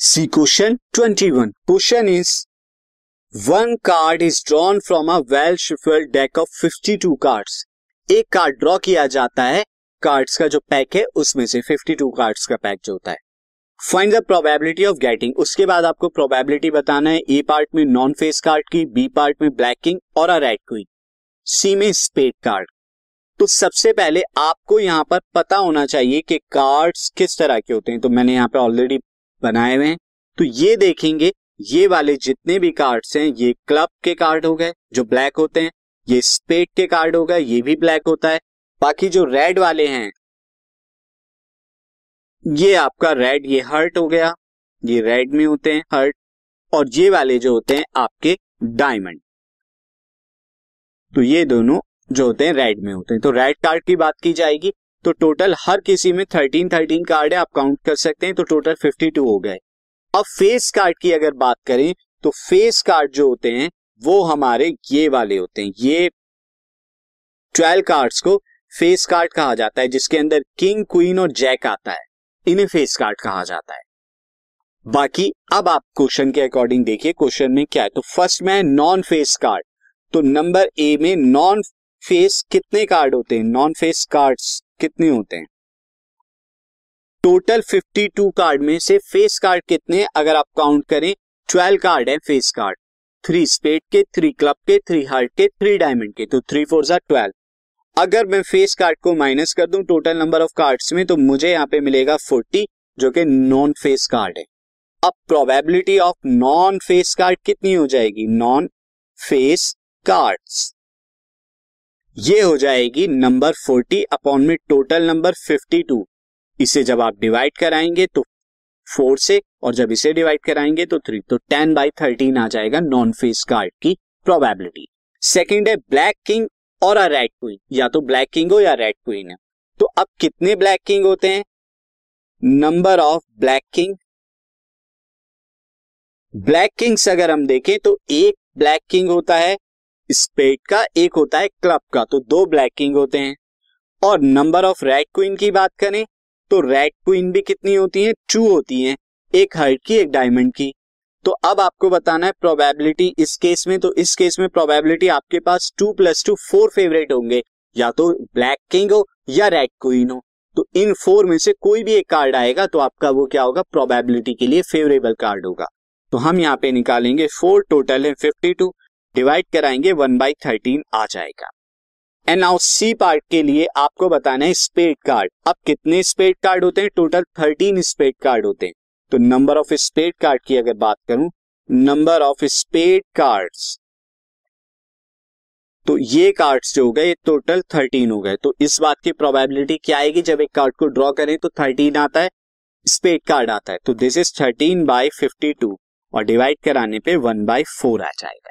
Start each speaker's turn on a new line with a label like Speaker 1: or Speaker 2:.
Speaker 1: C question twenty one question is one card is drawn from a well shuffled deck of fifty two cards एक card draw किया जाता है cards का जो pack है, उसमें से फिफ्टी टू कार्ड्स का पैक जो होता है। Find the probability of getting उसके बाद आपको प्रोबेबिलिटी बताना है ए पार्ट में नॉन फेस कार्ड की बी पार्ट में ब्लैक किंग और अ रेड क्वीन सी में स्पेड कार्ड तो सबसे पहले आपको यहाँ पर पता होना चाहिए कि कार्ड्स किस तरह के होते हैं। तो मैंने यहाँ पे ऑलरेडी बनाए हुए हैं। तो ये देखेंगे, ये वाले जितने भी कार्ड्स हैं, ये क्लब के कार्ड हो गए, जो ब्लैक होते हैं, ये स्पेड के कार्ड हो गए, ये भी ब्लैक होता है। बाकी जो रेड वाले हैं, ये आपका रेड ये हर्ट हो गया, ये रेड में होते हैं हर्ट और ये वाले जो होते हैं, आपके डायमंड तो ये दोनों जो होते हैं रेड में होते हैं। तो रेड कार्ड की बात की जाएगी तो टोटल हर किसी में थर्टीन थर्टीन कार्ड है, आप काउंट कर सकते हैं तो टोटल फिफ्टी टू हो गए। अब फेस कार्ड की अगर बात करें तो फेस कार्ड जो होते हैं, वो हमारे ये वाले होते हैं, ये ट्वेल्व कार्ड्स को फेस कार्ड कहा जाता है, जिसके अंदर किंग क्वीन और जैक आता है। इन्हें फेस कार्ड कहा जाता है। बाकी अब आप क्वेश्चन के अकॉर्डिंग देखिए क्वेश्चन में क्या है? तो फ़र्स्ट में नॉन फेस कार्ड तो नंबर ए में नॉन फेस कितने कार्ड होते हैं? नॉन फेस कार्ड्स कितने होते हैं? टोटल 52 कार्ड में से फेस कार्ड कितने अगर आप काउंट करें 12 कार्ड है फेस कार्ड थ्री स्पेड के थ्री क्लब के थ्री हार्ट के थ्री डायमंड के तो थ्री फोर जार ट्वेल्व अगर मैं फेस कार्ड को माइनस कर दूँ टोटल नंबर ऑफ़ कार्ड्स में तो मुझे यहाँ पे मिलेगा 40 जो कि नॉन फेस कार्ड है. अब probability of non face card कितनी हो जाएगी? नॉन फेस कार्ड्स ये हो जाएगी नंबर फोर्टी अपॉन में टोटल नंबर फिफ्टी टू। इसे जब आप डिवाइड कराएँगे तो फोर से, और जब इसे डिवाइड कराएँगे तो थ्री तो टेन बाई थर्टीन आ जाएगा नॉन फेस कार्ड की प्रोबेबिलिटी सेकेंड है ब्लैक किंग और अ रेड क्वीन या तो ब्लैक किंग हो या रेड क्वीन है। तो अब कितने ब्लैक किंग होते हैं? Number of black king black kings अगर हम देखें तो एक ब्लैक किंग होता है स्पेड का, एक होता है क्लब का तो दो ब्लैक किंग होते हैं। और नंबर ऑफ़ रेड क्वीन की बात करें तो रेड क्वीन भी कितनी होती है? टू होती है, एक हर्ट की, एक डायमंड की। तो अब आपको बताना है प्रोबेबिलिटी इस केस में तो इस केस में प्रोबेबिलिटी आपके पास two plus two four favourite होंगे। या तो ब्लैक किंग हो, या रेड क्वीन हो। तो इन फोर में से कोई भी एक कार्ड आएगा तो आपका वो क्या होगा? प्रोबेबिलिटी के लिए फेवरेबल कार्ड होगा। तो हम यहाँ पे निकालेंगे फोर टोटल है फिफ्टी टू डिवाइड कराएँगे वन बाई थर्टीन आ जाएगा। एंड नाउ सी पार्ट के लिए आपको बताना है स्पेड कार्ड अब कितने स्पेड कार्ड होते हैं? टोटल थर्टीन स्पेड कार्ड होते हैं। तो नंबर ऑफ़ स्पेड कार्ड की अगर बात करूँ नंबर ऑफ़ स्पेड कार्ड्स तो ये कार्ड्स जो हो गए टोटल थर्टीन हो गए। तो इस बात की प्रोबेबिलिटी क्या आएगी? जब एक कार्ड को ड्रॉ करें तो थर्टीन आता है स्पेड कार्ड आता है। तो this is thirteen by fifty two और डिवाइड कराने पे वन बाई फोर आ जाएगा।